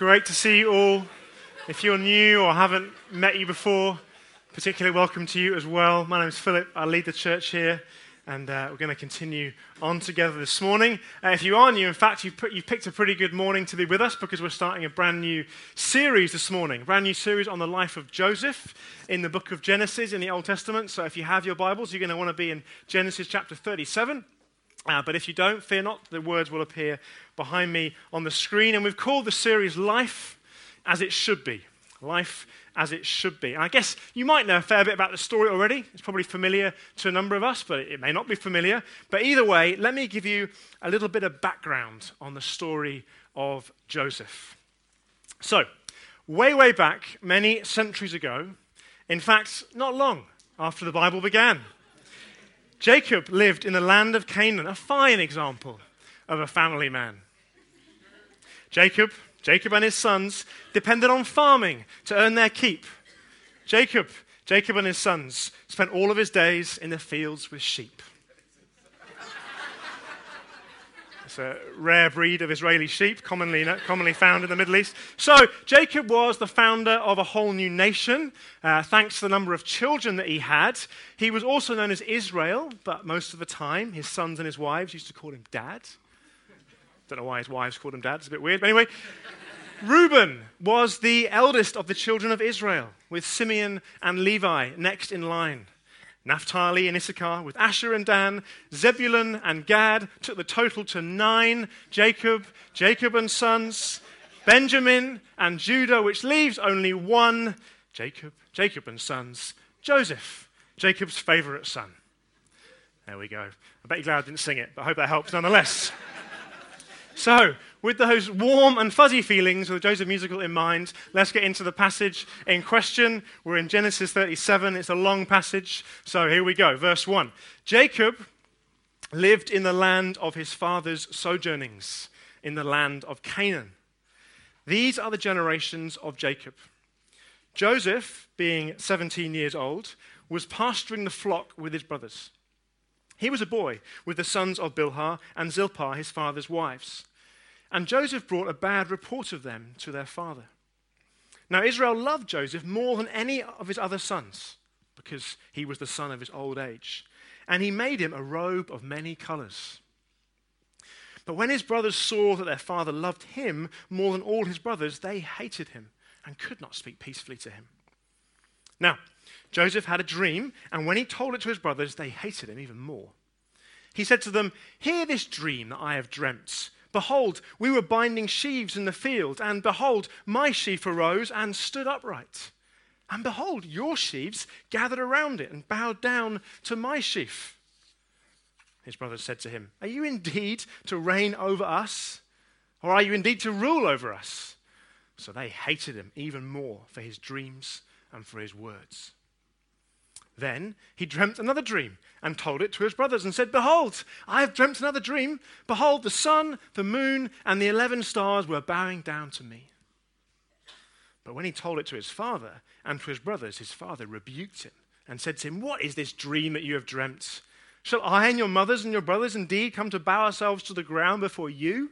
Great to see you all. If you're new or haven't met you before, particularly welcome to you as well. My name is Philip. I lead the church here, and uh, we're going to continue on together this morning. Uh, if you are new, in fact, you've, put, you've, picked a pretty good morning to be with us because we're starting a brand new series this morning. Brand new series on the life of Joseph in the book of Genesis in the Old Testament. So if you have your Bibles, you're going to want to be in Genesis chapter 37. Uh, but if you don't, fear not, the words will appear behind me on the screen. And we've called the series Life as It Should Be. Life as It Should Be. And I guess you might know a fair bit about the story already. It's probably familiar to a number of us, but it may not be familiar. But either way, let me give you a little bit of background on the story of Joseph. So, way, way back, many centuries ago, in fact, not long after the Bible began, Jacob lived in the land of Canaan, a fine example of a family man. Jacob, Jacob and his sons depended on farming to earn their keep. Jacob, Jacob and his sons spent all of his days in the fields with sheep. It's a rare breed of Israeli sheep, commonly, commonly found in the Middle East. So, Jacob was the founder of a whole new nation, uh, thanks to the number of children that he had. He was also known as Israel, but most of the time, his sons and his wives used to call him Dad. Don't know why his wives called him Dad, it's a bit weird. But anyway, Reuben was the eldest of the children of Israel, with Simeon and Levi next in line. Naphtali and Issachar, with Asher and Dan, Zebulun and Gad took the total to nine. Jacob, Jacob and sons, Benjamin and Judah, which leaves only one. Jacob, Jacob and sons, Joseph, Jacob's favorite son. There we go. I bet you're glad I didn't sing it, but I hope that helps nonetheless. so, with those warm and fuzzy feelings of the Joseph musical in mind, let's get into the passage in question. We're in Genesis 37. It's a long passage. So here we go. Verse 1. Jacob lived in the land of his father's sojournings, in the land of Canaan. These are the generations of Jacob. Joseph, being 17 years old, was pasturing the flock with his brothers. He was a boy with the sons of Bilhah and Zilpah, his father's wives. And Joseph brought a bad report of them to their father. Now, Israel loved Joseph more than any of his other sons because he was the son of his old age. And he made him a robe of many colors. But when his brothers saw that their father loved him more than all his brothers, they hated him and could not speak peacefully to him. Now, Joseph had a dream, and when he told it to his brothers, they hated him even more. He said to them, Hear this dream that I have dreamt. Behold, we were binding sheaves in the field, and behold, my sheaf arose and stood upright. And behold, your sheaves gathered around it and bowed down to my sheaf. His brothers said to him, Are you indeed to reign over us? Or are you indeed to rule over us? So they hated him even more for his dreams and for his words. Then he dreamt another dream and told it to his brothers and said, Behold, I have dreamt another dream. Behold, the sun, the moon, and the eleven stars were bowing down to me. But when he told it to his father and to his brothers, his father rebuked him and said to him, What is this dream that you have dreamt? Shall I and your mothers and your brothers indeed come to bow ourselves to the ground before you?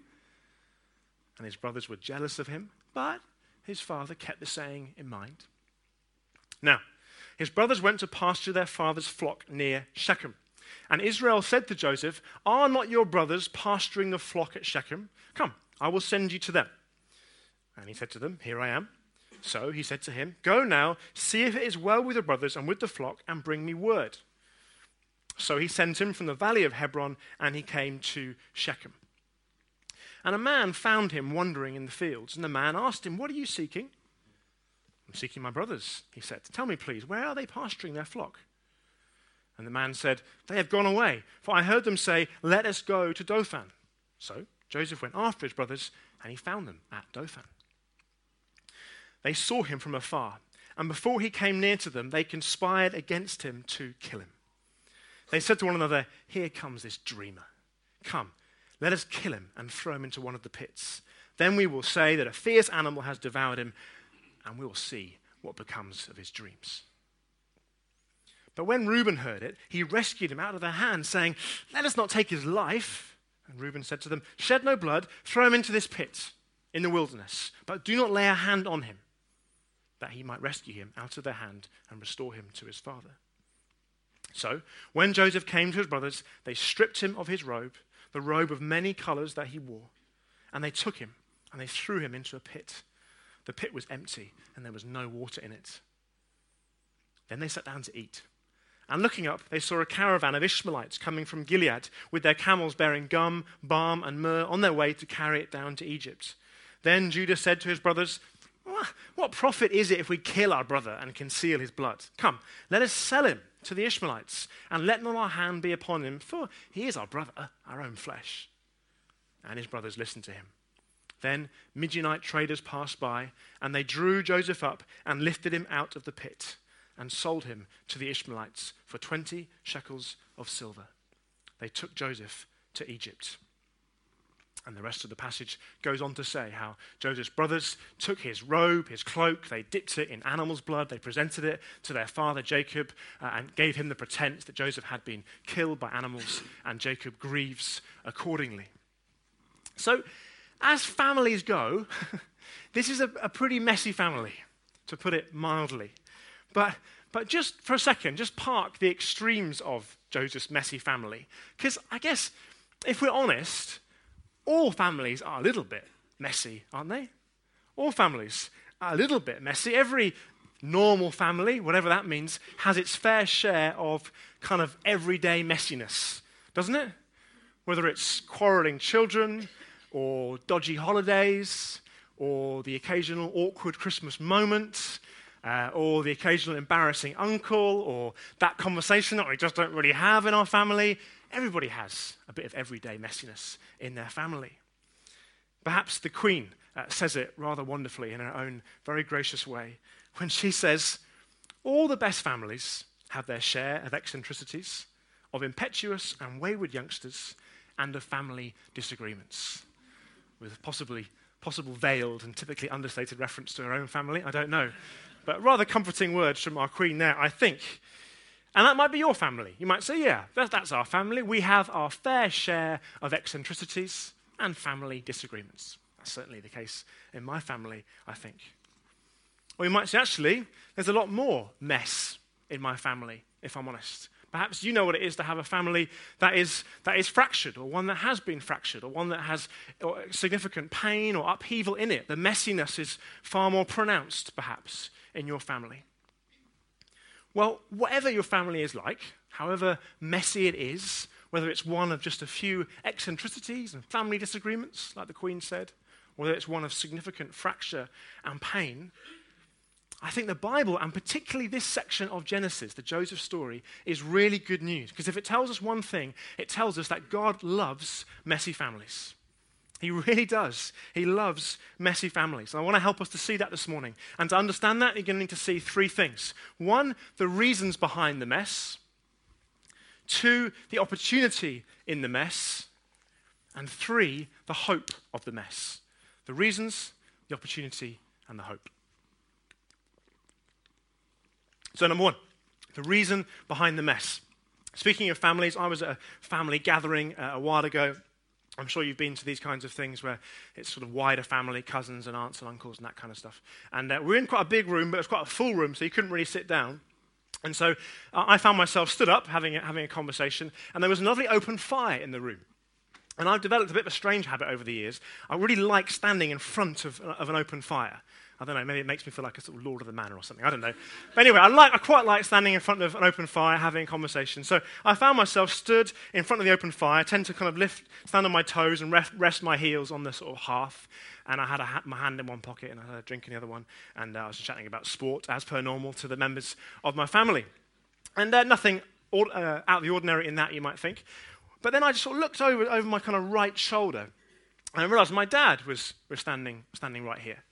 And his brothers were jealous of him, but his father kept the saying in mind. Now, his brothers went to pasture their father's flock near Shechem. And Israel said to Joseph, Are not your brothers pasturing the flock at Shechem? Come, I will send you to them. And he said to them, Here I am. So he said to him, Go now, see if it is well with your brothers and with the flock, and bring me word. So he sent him from the valley of Hebron, and he came to Shechem. And a man found him wandering in the fields. And the man asked him, What are you seeking? I'm seeking my brothers, he said. Tell me, please, where are they pasturing their flock? And the man said, They have gone away, for I heard them say, Let us go to Dothan. So Joseph went after his brothers, and he found them at Dothan. They saw him from afar, and before he came near to them, they conspired against him to kill him. They said to one another, Here comes this dreamer. Come, let us kill him and throw him into one of the pits. Then we will say that a fierce animal has devoured him and we will see what becomes of his dreams. But when Reuben heard it, he rescued him out of their hand, saying, Let us not take his life. And Reuben said to them, Shed no blood, throw him into this pit. in the wilderness, but do not lay a hand on him, that he might rescue him out of their hand and restore him to his father. So, when Joseph came to his brothers, they stripped him of his robe, the robe of many colors that he wore, and they took him and they threw him into a pit. The pit was empty and there was no water in it. Then they sat down to eat. And looking up, they saw a caravan of Ishmaelites coming from Gilead with their camels bearing gum, balm, and myrrh on their way to carry it down to Egypt. Then Judah said to his brothers, What profit is it if we kill our brother and conceal his blood? Come, let us sell him to the Ishmaelites and let not our hand be upon him, for he is our brother, our own flesh. And his brothers listened to him. Then Midianite traders passed by, and they drew Joseph up and lifted him out of the pit and sold him to the Ishmaelites for 20 shekels of silver. They took Joseph to Egypt. And the rest of the passage goes on to say how Joseph's brothers took his robe, his cloak, they dipped it in animal's blood, they presented it to their father Jacob, uh, and gave him the pretense that Joseph had been killed by animals, and Jacob grieves accordingly. So, as families go, this is a, a pretty messy family, to put it mildly. But, but just for a second, just park the extremes of Joseph's messy family. Because I guess, if we're honest, all families are a little bit messy, aren't they? All families are a little bit messy. Every normal family, whatever that means, has its fair share of kind of everyday messiness, doesn't it? Whether it's quarreling children, or dodgy holidays, or the occasional awkward Christmas moment, uh, or the occasional embarrassing uncle, or that conversation that we just don't really have in our family. Everybody has a bit of everyday messiness in their family. Perhaps the Queen uh, says it rather wonderfully in her own very gracious way when she says, All the best families have their share of eccentricities, of impetuous and wayward youngsters, and of family disagreements. With possibly possible veiled and typically understated reference to her own family, I don't know. But rather comforting words from our Queen there, I think. And that might be your family. You might say, yeah, that, that's our family. We have our fair share of eccentricities and family disagreements. That's certainly the case in my family, I think. Or you might say, actually, there's a lot more mess in my family, if I'm honest. Perhaps you know what it is to have a family that is, that is fractured, or one that has been fractured, or one that has significant pain or upheaval in it. The messiness is far more pronounced, perhaps, in your family? Well, whatever your family is like, however messy it is, whether it's one of just a few eccentricities and family disagreements, like the Queen said, whether it's one of significant fracture and pain, I think the Bible, and particularly this section of Genesis, the Joseph story, is really good news. Because if it tells us one thing, it tells us that God loves messy families. He really does. He loves messy families. And I want to help us to see that this morning. And to understand that, you're going to need to see three things one, the reasons behind the mess, two, the opportunity in the mess, and three, the hope of the mess. The reasons, the opportunity, and the hope. So, number one, the reason behind the mess. Speaking of families, I was at a family gathering uh, a while ago I'm sure you've been to these kinds of things where it's sort of wider family, cousins and aunts and uncles and that kind of stuff. And uh, we're in quite a big room, but it's quite a full room, so you couldn't really sit down. And so uh, I found myself stood up having a, having a conversation, and there was a lovely open fire in the room. And I've developed a bit of a strange habit over the years. I really like standing in front of, of an open fire. I don't know, maybe it makes me feel like a sort of lord of the manor or something. I don't know. But anyway, I, like, I quite like standing in front of an open fire, having a conversation. So I found myself stood in front of the open fire, I tend to kind of lift, stand on my toes and rest, rest my heels on the sort of hearth. And I had ha- my hand in one pocket and I had a drink in the other one. And uh, I was chatting about sport, as per normal, to the members of my family. And uh, nothing or, uh, out of the ordinary in that, you might think. But then I just sort of looked over, over my kind of right shoulder and I realized my dad was, was standing, standing right here.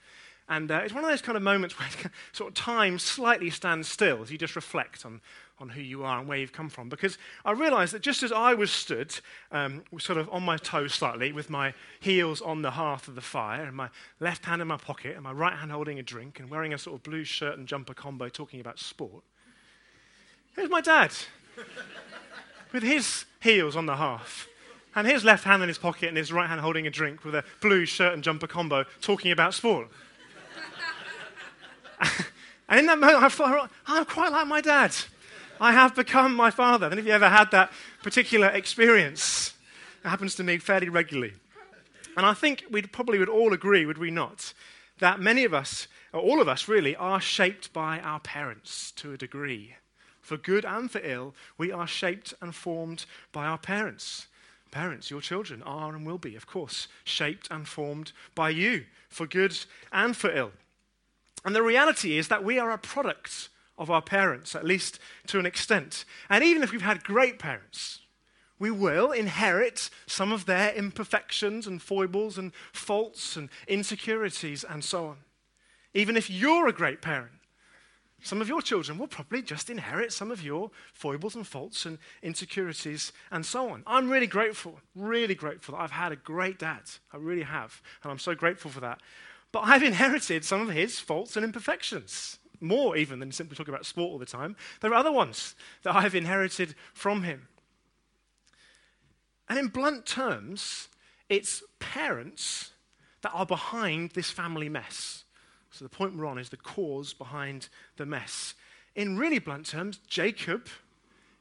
And uh, it's one of those kind of moments where sort of time slightly stands still as you just reflect on, on who you are and where you've come from. Because I realized that just as I was stood, um, sort of on my toes slightly, with my heels on the hearth of the fire, and my left hand in my pocket, and my right hand holding a drink, and wearing a sort of blue shirt and jumper combo talking about sport, here's my dad with his heels on the hearth and his left hand in his pocket and his right hand holding a drink with a blue shirt and jumper combo talking about sport. and in that moment, I thought, oh, I'm quite like my dad. I have become my father. And if you ever had that particular experience, it happens to me fairly regularly. And I think we probably would all agree, would we not, that many of us, or all of us really, are shaped by our parents to a degree. For good and for ill, we are shaped and formed by our parents. Parents, your children are and will be, of course, shaped and formed by you for good and for ill. And the reality is that we are a product of our parents, at least to an extent. And even if we've had great parents, we will inherit some of their imperfections and foibles and faults and insecurities and so on. Even if you're a great parent, some of your children will probably just inherit some of your foibles and faults and insecurities and so on. I'm really grateful, really grateful that I've had a great dad. I really have. And I'm so grateful for that. But I've inherited some of his faults and imperfections, more even than simply talking about sport all the time. There are other ones that I've inherited from him. And in blunt terms, it's parents that are behind this family mess. So the point we're on is the cause behind the mess. In really blunt terms, Jacob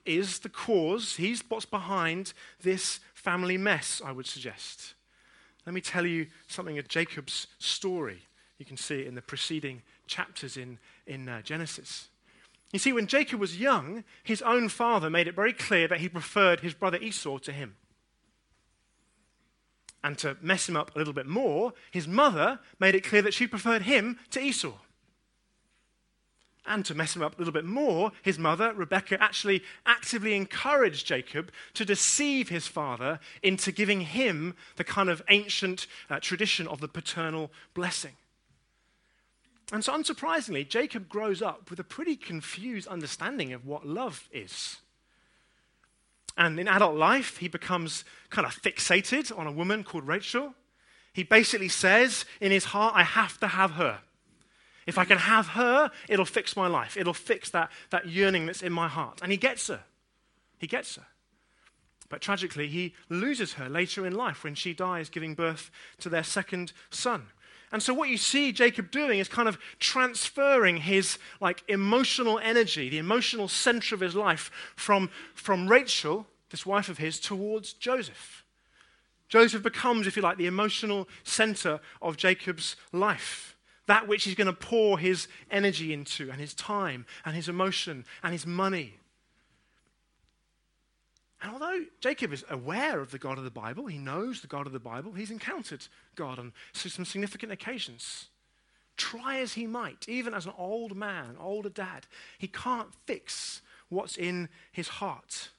is the cause, he's what's behind this family mess, I would suggest. Let me tell you something of Jacob's story. You can see it in the preceding chapters in, in uh, Genesis. You see, when Jacob was young, his own father made it very clear that he preferred his brother Esau to him. And to mess him up a little bit more, his mother made it clear that she preferred him to Esau. And to mess him up a little bit more, his mother, Rebecca, actually actively encouraged Jacob to deceive his father into giving him the kind of ancient uh, tradition of the paternal blessing. And so, unsurprisingly, Jacob grows up with a pretty confused understanding of what love is. And in adult life, he becomes kind of fixated on a woman called Rachel. He basically says in his heart, I have to have her. If I can have her, it'll fix my life. It'll fix that, that yearning that's in my heart. And he gets her. He gets her. But tragically, he loses her later in life when she dies, giving birth to their second son. And so what you see Jacob doing is kind of transferring his like emotional energy, the emotional center of his life from, from Rachel, this wife of his, towards Joseph. Joseph becomes, if you like, the emotional center of Jacob's life. That which he's going to pour his energy into, and his time, and his emotion, and his money. And although Jacob is aware of the God of the Bible, he knows the God of the Bible, he's encountered God on some significant occasions. Try as he might, even as an old man, an older dad, he can't fix what's in his heart.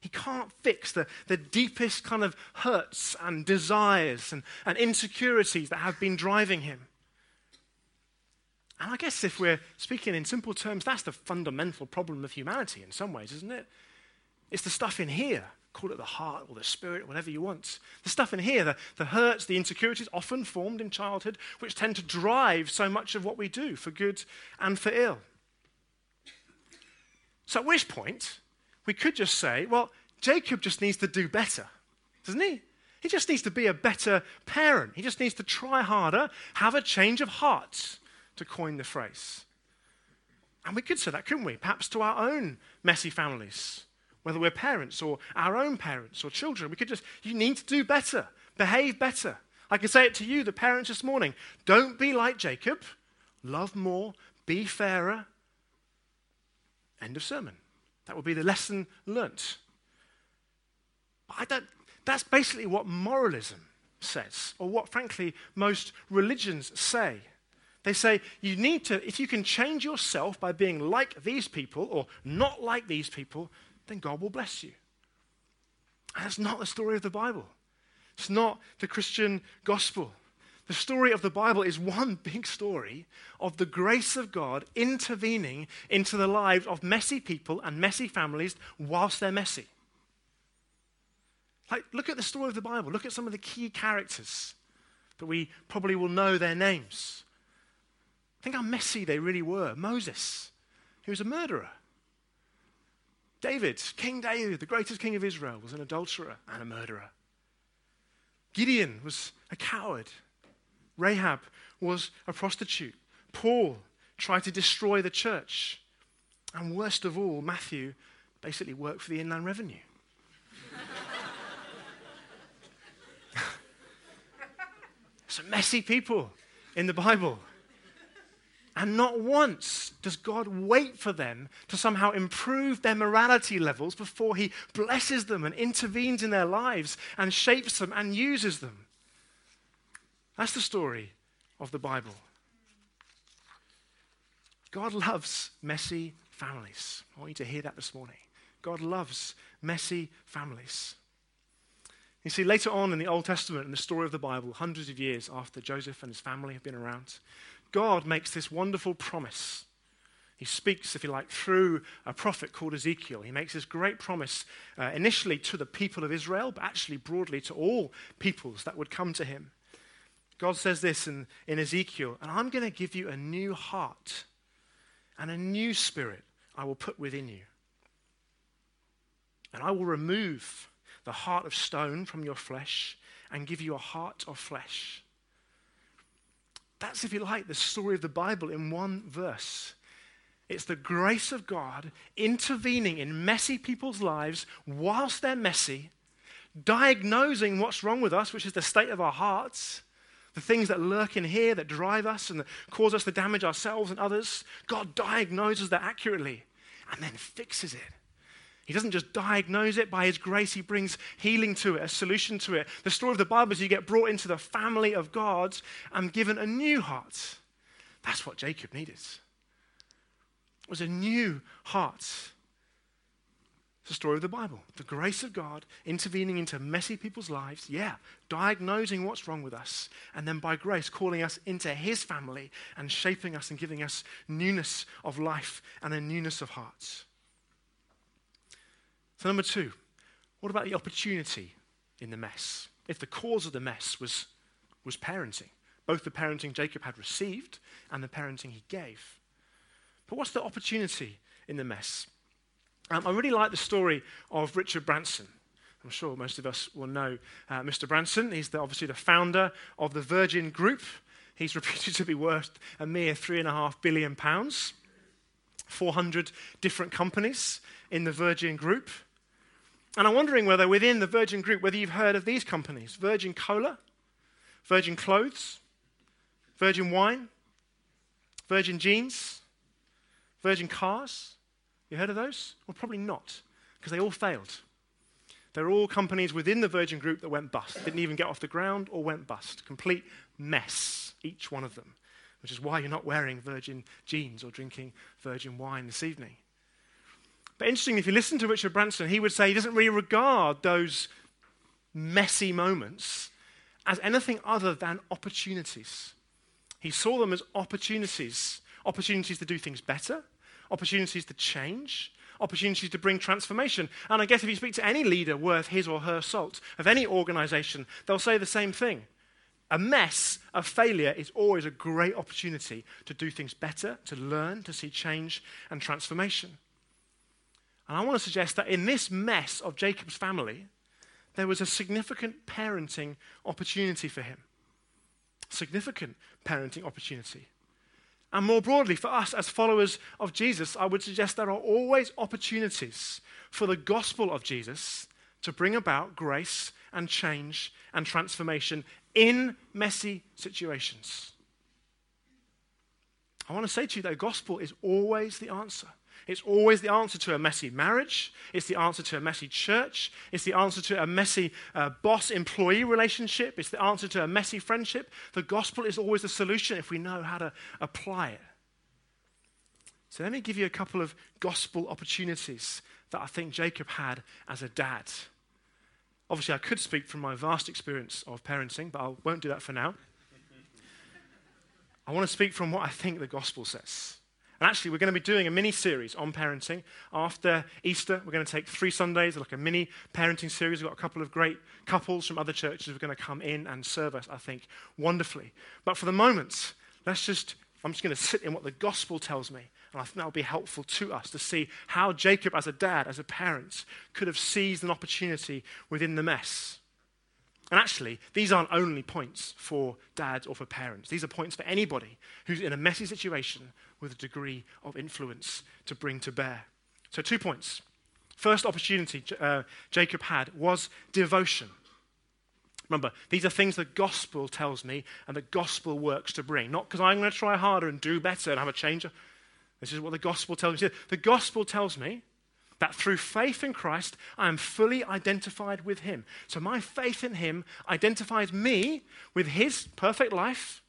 He can't fix the, the deepest kind of hurts and desires and, and insecurities that have been driving him. And I guess if we're speaking in simple terms, that's the fundamental problem of humanity in some ways, isn't it? It's the stuff in here. Call it the heart or the spirit, whatever you want. The stuff in here, the, the hurts, the insecurities, often formed in childhood, which tend to drive so much of what we do for good and for ill. So, at which point, we could just say, well, Jacob just needs to do better, doesn't he? He just needs to be a better parent. He just needs to try harder, have a change of heart, to coin the phrase. And we could say that, couldn't we? Perhaps to our own messy families whether we're parents or our own parents or children. We could just, you need to do better, behave better. I can say it to you, the parents this morning. Don't be like Jacob. Love more, be fairer. End of sermon. That would be the lesson learnt. But I don't, that's basically what moralism says, or what, frankly, most religions say. They say you need to, if you can change yourself by being like these people or not like these people, then God will bless you. And that's not the story of the Bible. It's not the Christian gospel. The story of the Bible is one big story of the grace of God intervening into the lives of messy people and messy families whilst they're messy. Like, look at the story of the Bible. Look at some of the key characters that we probably will know their names. Think how messy they really were. Moses, he was a murderer. David, King David, the greatest king of Israel, was an adulterer and a murderer. Gideon was a coward. Rahab was a prostitute. Paul tried to destroy the church. And worst of all, Matthew basically worked for the Inland Revenue. Some messy people in the Bible. And not once does God wait for them to somehow improve their morality levels before He blesses them and intervenes in their lives and shapes them and uses them. That's the story of the Bible. God loves messy families. I want you to hear that this morning. God loves messy families. You see, later on in the Old Testament, in the story of the Bible, hundreds of years after Joseph and his family have been around, God makes this wonderful promise. He speaks, if you like, through a prophet called Ezekiel. He makes this great promise uh, initially to the people of Israel, but actually broadly to all peoples that would come to him. God says this in, in Ezekiel, and I'm going to give you a new heart and a new spirit I will put within you. And I will remove the heart of stone from your flesh and give you a heart of flesh. That's, if you like, the story of the Bible in one verse. It's the grace of God intervening in messy people's lives whilst they're messy, diagnosing what's wrong with us, which is the state of our hearts, the things that lurk in here that drive us and cause us to damage ourselves and others. God diagnoses that accurately and then fixes it. He doesn't just diagnose it by His grace, He brings healing to it, a solution to it. The story of the Bible is you get brought into the family of God and given a new heart. That's what Jacob needed. It was a new heart. It's the story of the Bible. The grace of God intervening into messy people's lives, yeah, diagnosing what's wrong with us, and then by grace calling us into His family and shaping us and giving us newness of life and a newness of hearts. So, number two, what about the opportunity in the mess? If the cause of the mess was, was parenting, both the parenting Jacob had received and the parenting he gave. But what's the opportunity in the mess? Um, I really like the story of Richard Branson. I'm sure most of us will know uh, Mr. Branson. He's the, obviously the founder of the Virgin Group. He's reputed to be worth a mere three and a half billion pounds. 400 different companies in the Virgin Group. And I'm wondering whether within the Virgin Group, whether you've heard of these companies Virgin Cola, Virgin Clothes, Virgin Wine, Virgin Jeans, Virgin Cars. You heard of those? Well, probably not, because they all failed. They're all companies within the Virgin Group that went bust, didn't even get off the ground or went bust. Complete mess, each one of them, which is why you're not wearing Virgin jeans or drinking Virgin wine this evening. But interestingly, if you listen to Richard Branson, he would say he doesn't really regard those messy moments as anything other than opportunities. He saw them as opportunities opportunities to do things better, opportunities to change, opportunities to bring transformation. And I guess if you speak to any leader worth his or her salt of any organization, they'll say the same thing. A mess of failure is always a great opportunity to do things better, to learn, to see change and transformation. And I want to suggest that in this mess of Jacob's family, there was a significant parenting opportunity for him. Significant parenting opportunity. And more broadly, for us as followers of Jesus, I would suggest there are always opportunities for the gospel of Jesus to bring about grace and change and transformation in messy situations. I want to say to you that the gospel is always the answer. It's always the answer to a messy marriage. It's the answer to a messy church. It's the answer to a messy uh, boss employee relationship. It's the answer to a messy friendship. The gospel is always the solution if we know how to apply it. So let me give you a couple of gospel opportunities that I think Jacob had as a dad. Obviously, I could speak from my vast experience of parenting, but I won't do that for now. I want to speak from what I think the gospel says. And actually, we're going to be doing a mini series on parenting. After Easter, we're going to take three Sundays, like a mini parenting series. We've got a couple of great couples from other churches who are going to come in and serve us, I think, wonderfully. But for the moment, let's just, I'm just going to sit in what the gospel tells me. And I think that will be helpful to us to see how Jacob, as a dad, as a parent, could have seized an opportunity within the mess. And actually, these aren't only points for dads or for parents. These are points for anybody who's in a messy situation with a degree of influence to bring to bear. So, two points. First opportunity uh, Jacob had was devotion. Remember, these are things the gospel tells me and the gospel works to bring. Not because I'm going to try harder and do better and have a change. This is what the gospel tells me. The gospel tells me that through faith in Christ, I am fully identified with Him. So my faith in Him identifies me with His perfect life,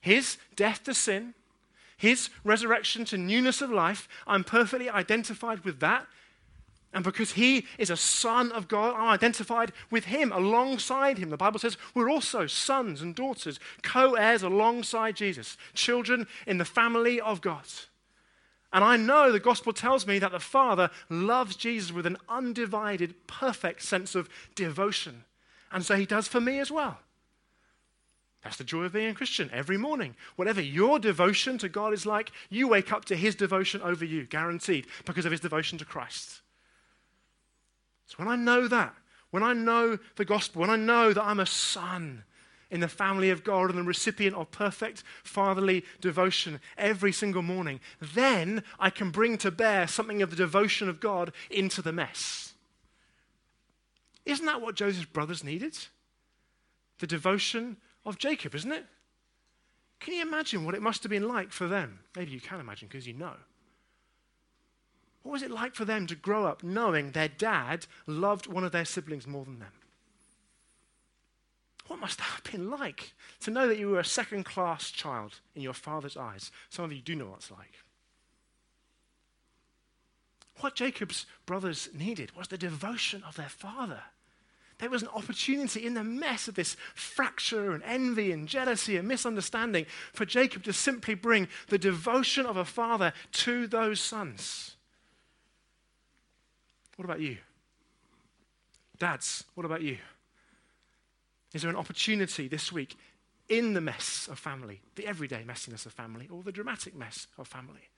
His death to sin, His resurrection to newness of life. I'm perfectly identified with that. And because he is a son of God, I'm identified with him, alongside him. The Bible says we're also sons and daughters, co heirs alongside Jesus, children in the family of God. And I know the gospel tells me that the Father loves Jesus with an undivided, perfect sense of devotion. And so he does for me as well. That's the joy of being a Christian every morning. Whatever your devotion to God is like, you wake up to his devotion over you, guaranteed, because of his devotion to Christ. So when I know that, when I know the gospel, when I know that I'm a son in the family of God and the recipient of perfect fatherly devotion every single morning, then I can bring to bear something of the devotion of God into the mess. Isn't that what Joseph's brothers needed? The devotion of Jacob, isn't it? Can you imagine what it must have been like for them? Maybe you can imagine because you know. What was it like for them to grow up knowing their dad loved one of their siblings more than them? What must that have been like to know that you were a second class child in your father's eyes? Some of you do know what it's like. What Jacob's brothers needed was the devotion of their father. There was an opportunity in the mess of this fracture and envy and jealousy and misunderstanding for Jacob to simply bring the devotion of a father to those sons. What about you? Dads, what about you? Is there an opportunity this week in the mess of family, the everyday messiness of family, or the dramatic mess of family?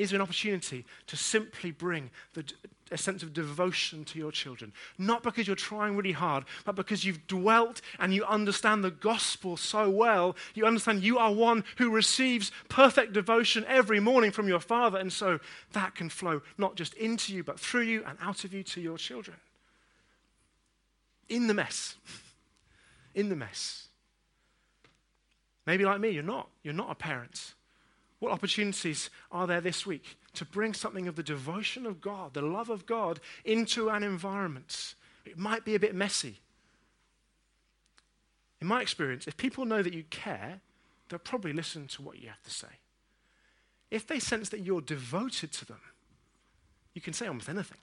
Is an opportunity to simply bring the, a sense of devotion to your children? Not because you're trying really hard, but because you've dwelt and you understand the gospel so well. You understand you are one who receives perfect devotion every morning from your Father, and so that can flow not just into you, but through you and out of you to your children. In the mess in the mess. Maybe like me, you're not. You're not a parent. What opportunities are there this week to bring something of the devotion of God, the love of God, into an environment? It might be a bit messy. In my experience, if people know that you care, they'll probably listen to what you have to say. If they sense that you're devoted to them, you can say almost anything.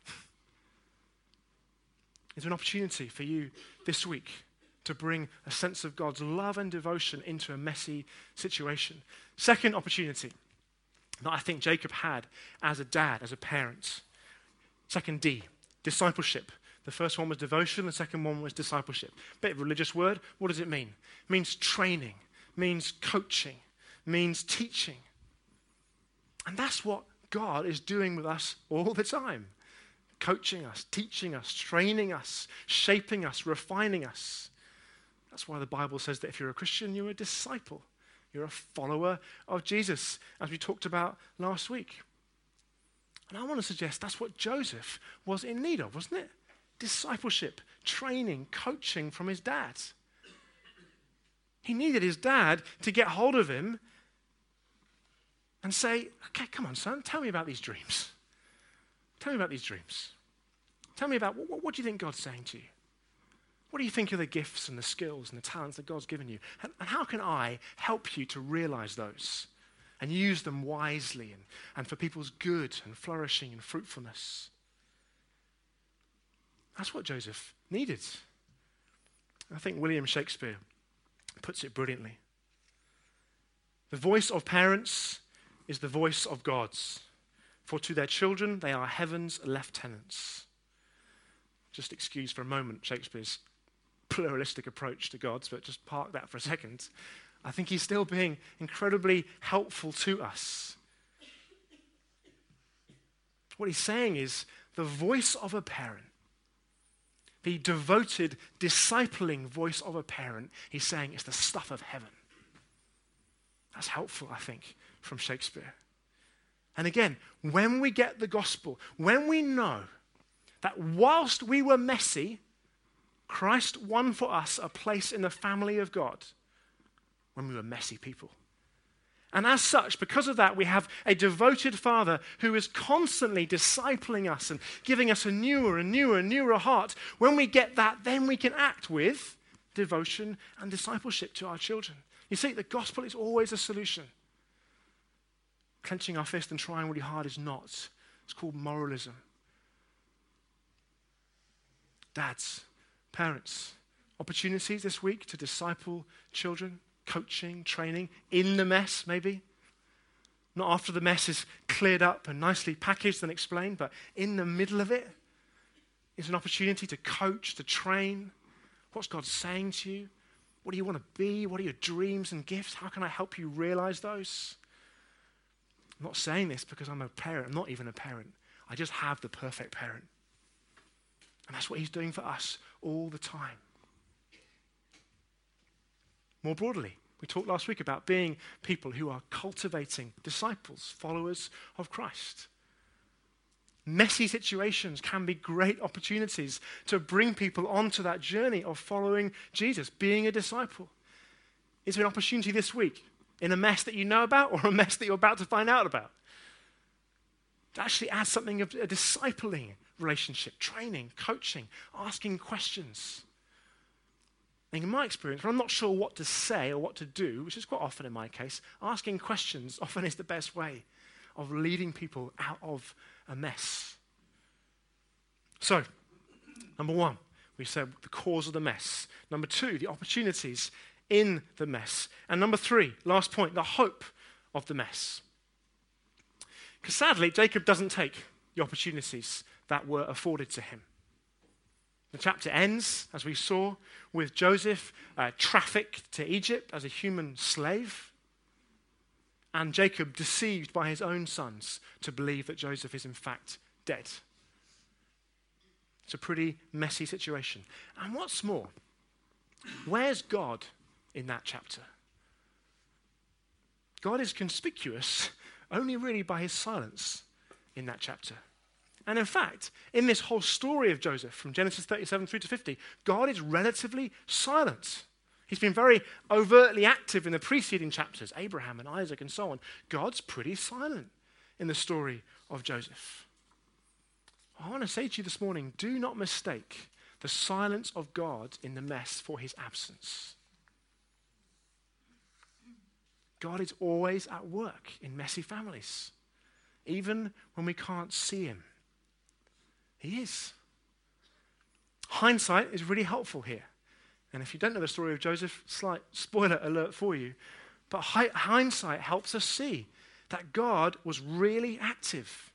There an opportunity for you this week to bring a sense of God's love and devotion into a messy situation. Second opportunity that I think Jacob had as a dad, as a parent. Second D, discipleship. The first one was devotion, the second one was discipleship. Bit of religious word. What does it mean? It means training, means coaching, means teaching. And that's what God is doing with us all the time coaching us, teaching us, training us, shaping us, refining us. That's why the Bible says that if you're a Christian, you're a disciple. You're a follower of Jesus, as we talked about last week. And I want to suggest that's what Joseph was in need of, wasn't it? Discipleship, training, coaching from his dad. He needed his dad to get hold of him and say, Okay, come on, son, tell me about these dreams. Tell me about these dreams. Tell me about what, what do you think God's saying to you? What do you think are the gifts and the skills and the talents that God's given you? And, and how can I help you to realize those and use them wisely and, and for people's good and flourishing and fruitfulness? That's what Joseph needed. I think William Shakespeare puts it brilliantly. The voice of parents is the voice of God's, for to their children they are heaven's lieutenants. Just excuse for a moment Shakespeare's pluralistic approach to God, but just park that for a second. I think he's still being incredibly helpful to us. What he's saying is the voice of a parent, the devoted, discipling voice of a parent. He's saying it's the stuff of heaven. That's helpful, I think, from Shakespeare. And again, when we get the gospel, when we know that whilst we were messy, Christ won for us a place in the family of God when we were messy people. And as such, because of that, we have a devoted Father who is constantly discipling us and giving us a newer and newer and newer heart. When we get that, then we can act with devotion and discipleship to our children. You see, the gospel is always a solution. Clenching our fist and trying really hard is not. It's called moralism. Dads, parents, opportunities this week to disciple children, coaching, training, in the mess, maybe. Not after the mess is cleared up and nicely packaged and explained, but in the middle of it is an opportunity to coach, to train. What's God saying to you? What do you want to be? What are your dreams and gifts? How can I help you realize those? I'm not saying this because I'm a parent. I'm not even a parent. I just have the perfect parent. And that's what he's doing for us all the time. More broadly, we talked last week about being people who are cultivating disciples, followers of Christ. Messy situations can be great opportunities to bring people onto that journey of following Jesus, being a disciple. Is there an opportunity this week in a mess that you know about or a mess that you're about to find out about? To actually add something of a discipling relationship, training, coaching, asking questions. And in my experience, when I'm not sure what to say or what to do, which is quite often in my case, asking questions often is the best way of leading people out of a mess. So, number one, we said the cause of the mess. Number two, the opportunities in the mess. And number three, last point, the hope of the mess. Because sadly, Jacob doesn't take the opportunities that were afforded to him. The chapter ends, as we saw, with Joseph uh, trafficked to Egypt as a human slave, and Jacob deceived by his own sons to believe that Joseph is in fact dead. It's a pretty messy situation. And what's more, where's God in that chapter? God is conspicuous only really by his silence in that chapter. And in fact, in this whole story of Joseph, from Genesis 37 through to 50, God is relatively silent. He's been very overtly active in the preceding chapters, Abraham and Isaac and so on. God's pretty silent in the story of Joseph. I want to say to you this morning do not mistake the silence of God in the mess for his absence. God is always at work in messy families, even when we can't see him. He is. Hindsight is really helpful here. And if you don't know the story of Joseph, slight spoiler alert for you. But hindsight helps us see that God was really active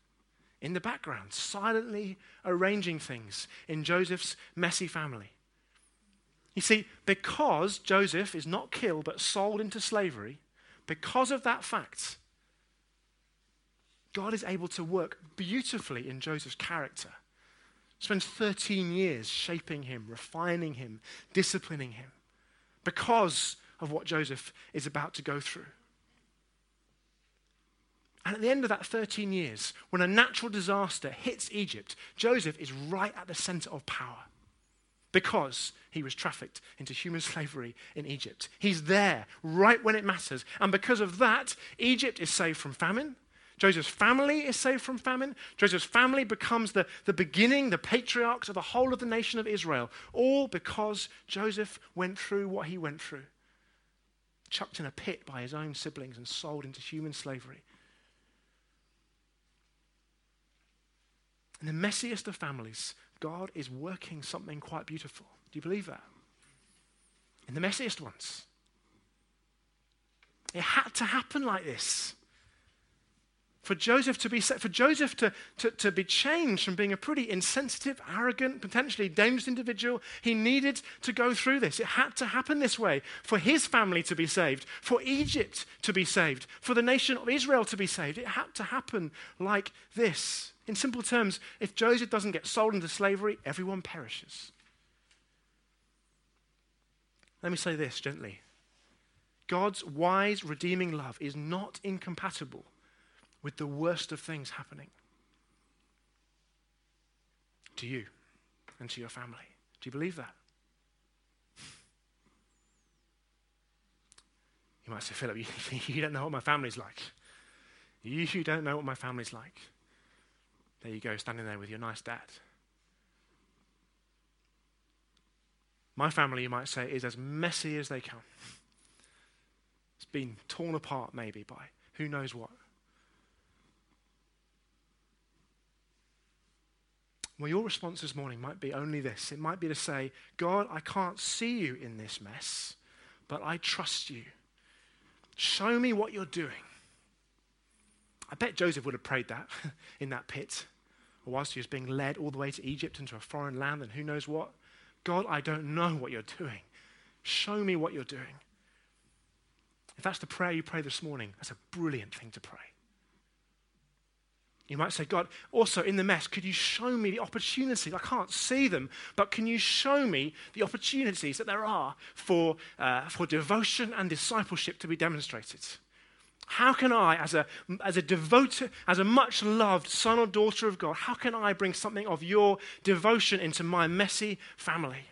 in the background, silently arranging things in Joseph's messy family. You see, because Joseph is not killed but sold into slavery, because of that fact, God is able to work beautifully in Joseph's character spends 13 years shaping him, refining him, disciplining him because of what Joseph is about to go through. And at the end of that 13 years, when a natural disaster hits Egypt, Joseph is right at the center of power because he was trafficked into human slavery in Egypt. He's there right when it matters. And because of that, Egypt is saved from famine. Joseph's family is saved from famine. Joseph's family becomes the, the beginning, the patriarchs of the whole of the nation of Israel, all because Joseph went through what he went through. Chucked in a pit by his own siblings and sold into human slavery. In the messiest of families, God is working something quite beautiful. Do you believe that? In the messiest ones. It had to happen like this for Joseph to be for Joseph to, to, to be changed from being a pretty insensitive, arrogant, potentially dangerous individual, he needed to go through this. It had to happen this way for his family to be saved, for Egypt to be saved, for the nation of Israel to be saved. It had to happen like this. In simple terms, if Joseph doesn't get sold into slavery, everyone perishes. Let me say this gently God's wise, redeeming love is not incompatible with the worst of things happening to you and to your family. Do you believe that? You might say, Philip, you, you don't know what my family's like. You don't know what my family's like. There you go, standing there with your nice dad. My family, you might say, is as messy as they come. It's been torn apart, maybe, by who knows what. Well, your response this morning might be only this it might be to say, God, I can't see you in this mess, but I trust you. Show me what you're doing. I bet Joseph would have prayed that in that pit, whilst he was being led all the way to Egypt into a foreign land and who knows what. God, I don't know what you're doing. Show me what you're doing. If that's the prayer you pray this morning, that's a brilliant thing to pray. You might say, God, also in the mess, could you show me the opportunities? I can't see them, but can you show me the opportunities that there are for, uh, for devotion and discipleship to be demonstrated? How can I, as a, as a devoted, as a much loved son or daughter of God, how can I bring something of your devotion into my messy family?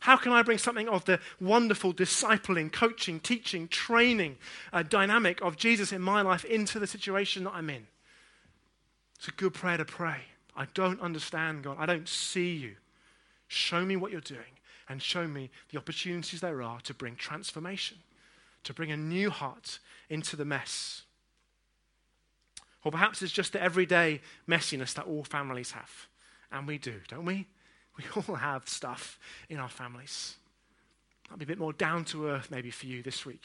How can I bring something of the wonderful discipling, coaching, teaching, training uh, dynamic of Jesus in my life into the situation that I'm in? It's a good prayer to pray. I don't understand, God. I don't see you. Show me what you're doing and show me the opportunities there are to bring transformation, to bring a new heart into the mess. Or perhaps it's just the everyday messiness that all families have. And we do, don't we? We all have stuff in our families. That'll be a bit more down to earth maybe for you this week.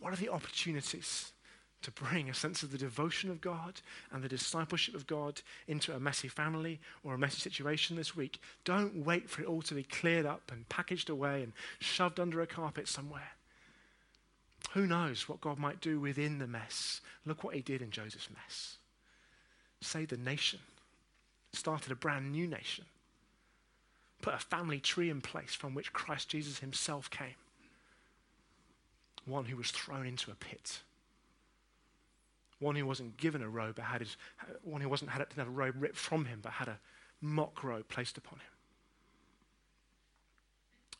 What are the opportunities to bring a sense of the devotion of God and the discipleship of God into a messy family or a messy situation this week? Don't wait for it all to be cleared up and packaged away and shoved under a carpet somewhere. Who knows what God might do within the mess? Look what he did in Joseph's mess. Saved the nation, started a brand new nation put a family tree in place from which Christ Jesus himself came. One who was thrown into a pit. One who wasn't given a robe, but had his, one who wasn't had, didn't have a robe ripped from him, but had a mock robe placed upon him.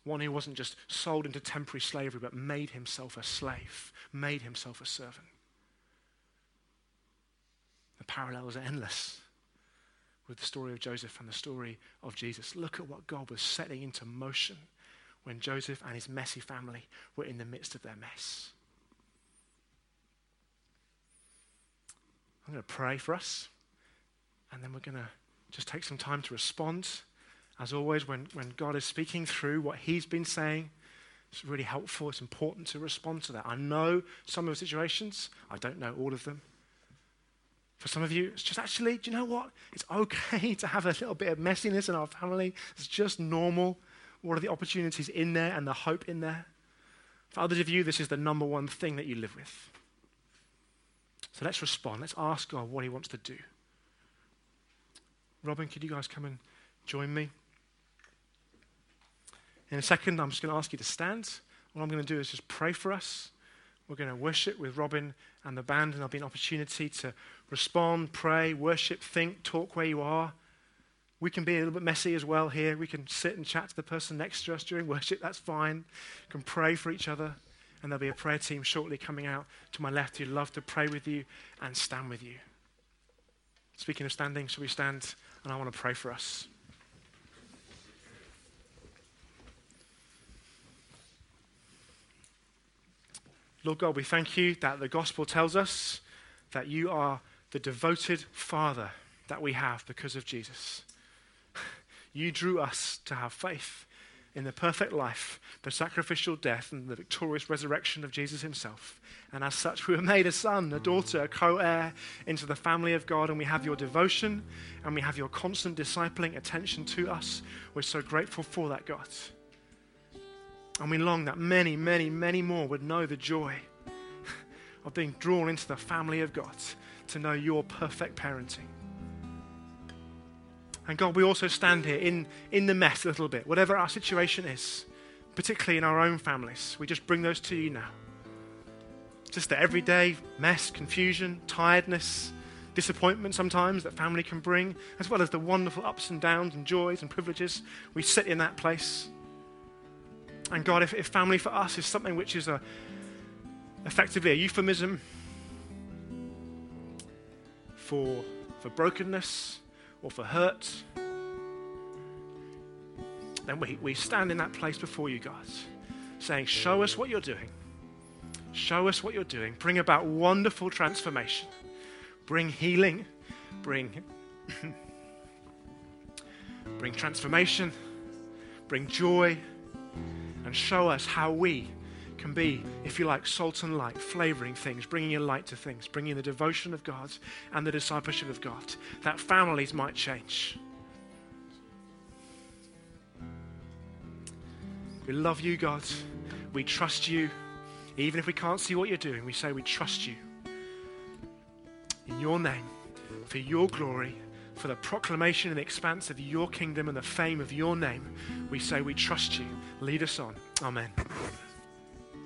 One who wasn't just sold into temporary slavery, but made himself a slave, made himself a servant. The parallels are endless with the story of Joseph and the story of Jesus. Look at what God was setting into motion when Joseph and his messy family were in the midst of their mess. I'm going to pray for us, and then we're going to just take some time to respond. As always, when, when God is speaking through what He's been saying, it's really helpful. It's important to respond to that. I know some of the situations, I don't know all of them. For some of you, it's just actually, do you know what? It's okay to have a little bit of messiness in our family. It's just normal. What are the opportunities in there and the hope in there? For others of you, this is the number one thing that you live with. So let's respond. Let's ask God what He wants to do. Robin, could you guys come and join me? In a second, I'm just going to ask you to stand. What I'm going to do is just pray for us. We're going to worship with Robin and the band, and there'll be an opportunity to respond, pray, worship, think, talk where you are. We can be a little bit messy as well here. We can sit and chat to the person next to us during worship. That's fine. We can pray for each other. And there'll be a prayer team shortly coming out to my left who'd love to pray with you and stand with you. Speaking of standing, shall we stand? And I want to pray for us. Lord God, we thank you that the gospel tells us that you are the devoted Father that we have because of Jesus. You drew us to have faith in the perfect life, the sacrificial death, and the victorious resurrection of Jesus himself. And as such, we were made a son, a daughter, a co heir into the family of God. And we have your devotion and we have your constant discipling attention to us. We're so grateful for that, God. And we long that many, many, many more would know the joy of being drawn into the family of God to know your perfect parenting. And God, we also stand here in, in the mess a little bit, whatever our situation is. particularly in our own families. We just bring those to you now. Just the everyday mess, confusion, tiredness, disappointment sometimes that family can bring, as well as the wonderful ups and downs and joys and privileges. We sit in that place. And God, if, if family for us is something which is a, effectively a euphemism for, for brokenness or for hurt, then we, we stand in that place before you, God, saying, Show us what you're doing. Show us what you're doing. Bring about wonderful transformation. Bring healing. Bring, bring transformation. Bring joy. And show us how we can be, if you like, salt and light, flavoring things, bringing a light to things, bringing the devotion of God and the discipleship of God, that families might change. We love you, God. We trust you. Even if we can't see what you're doing, we say we trust you. In your name, for your glory, for the proclamation and expanse of your kingdom and the fame of your name, we say we trust you. Lead us on. Amen.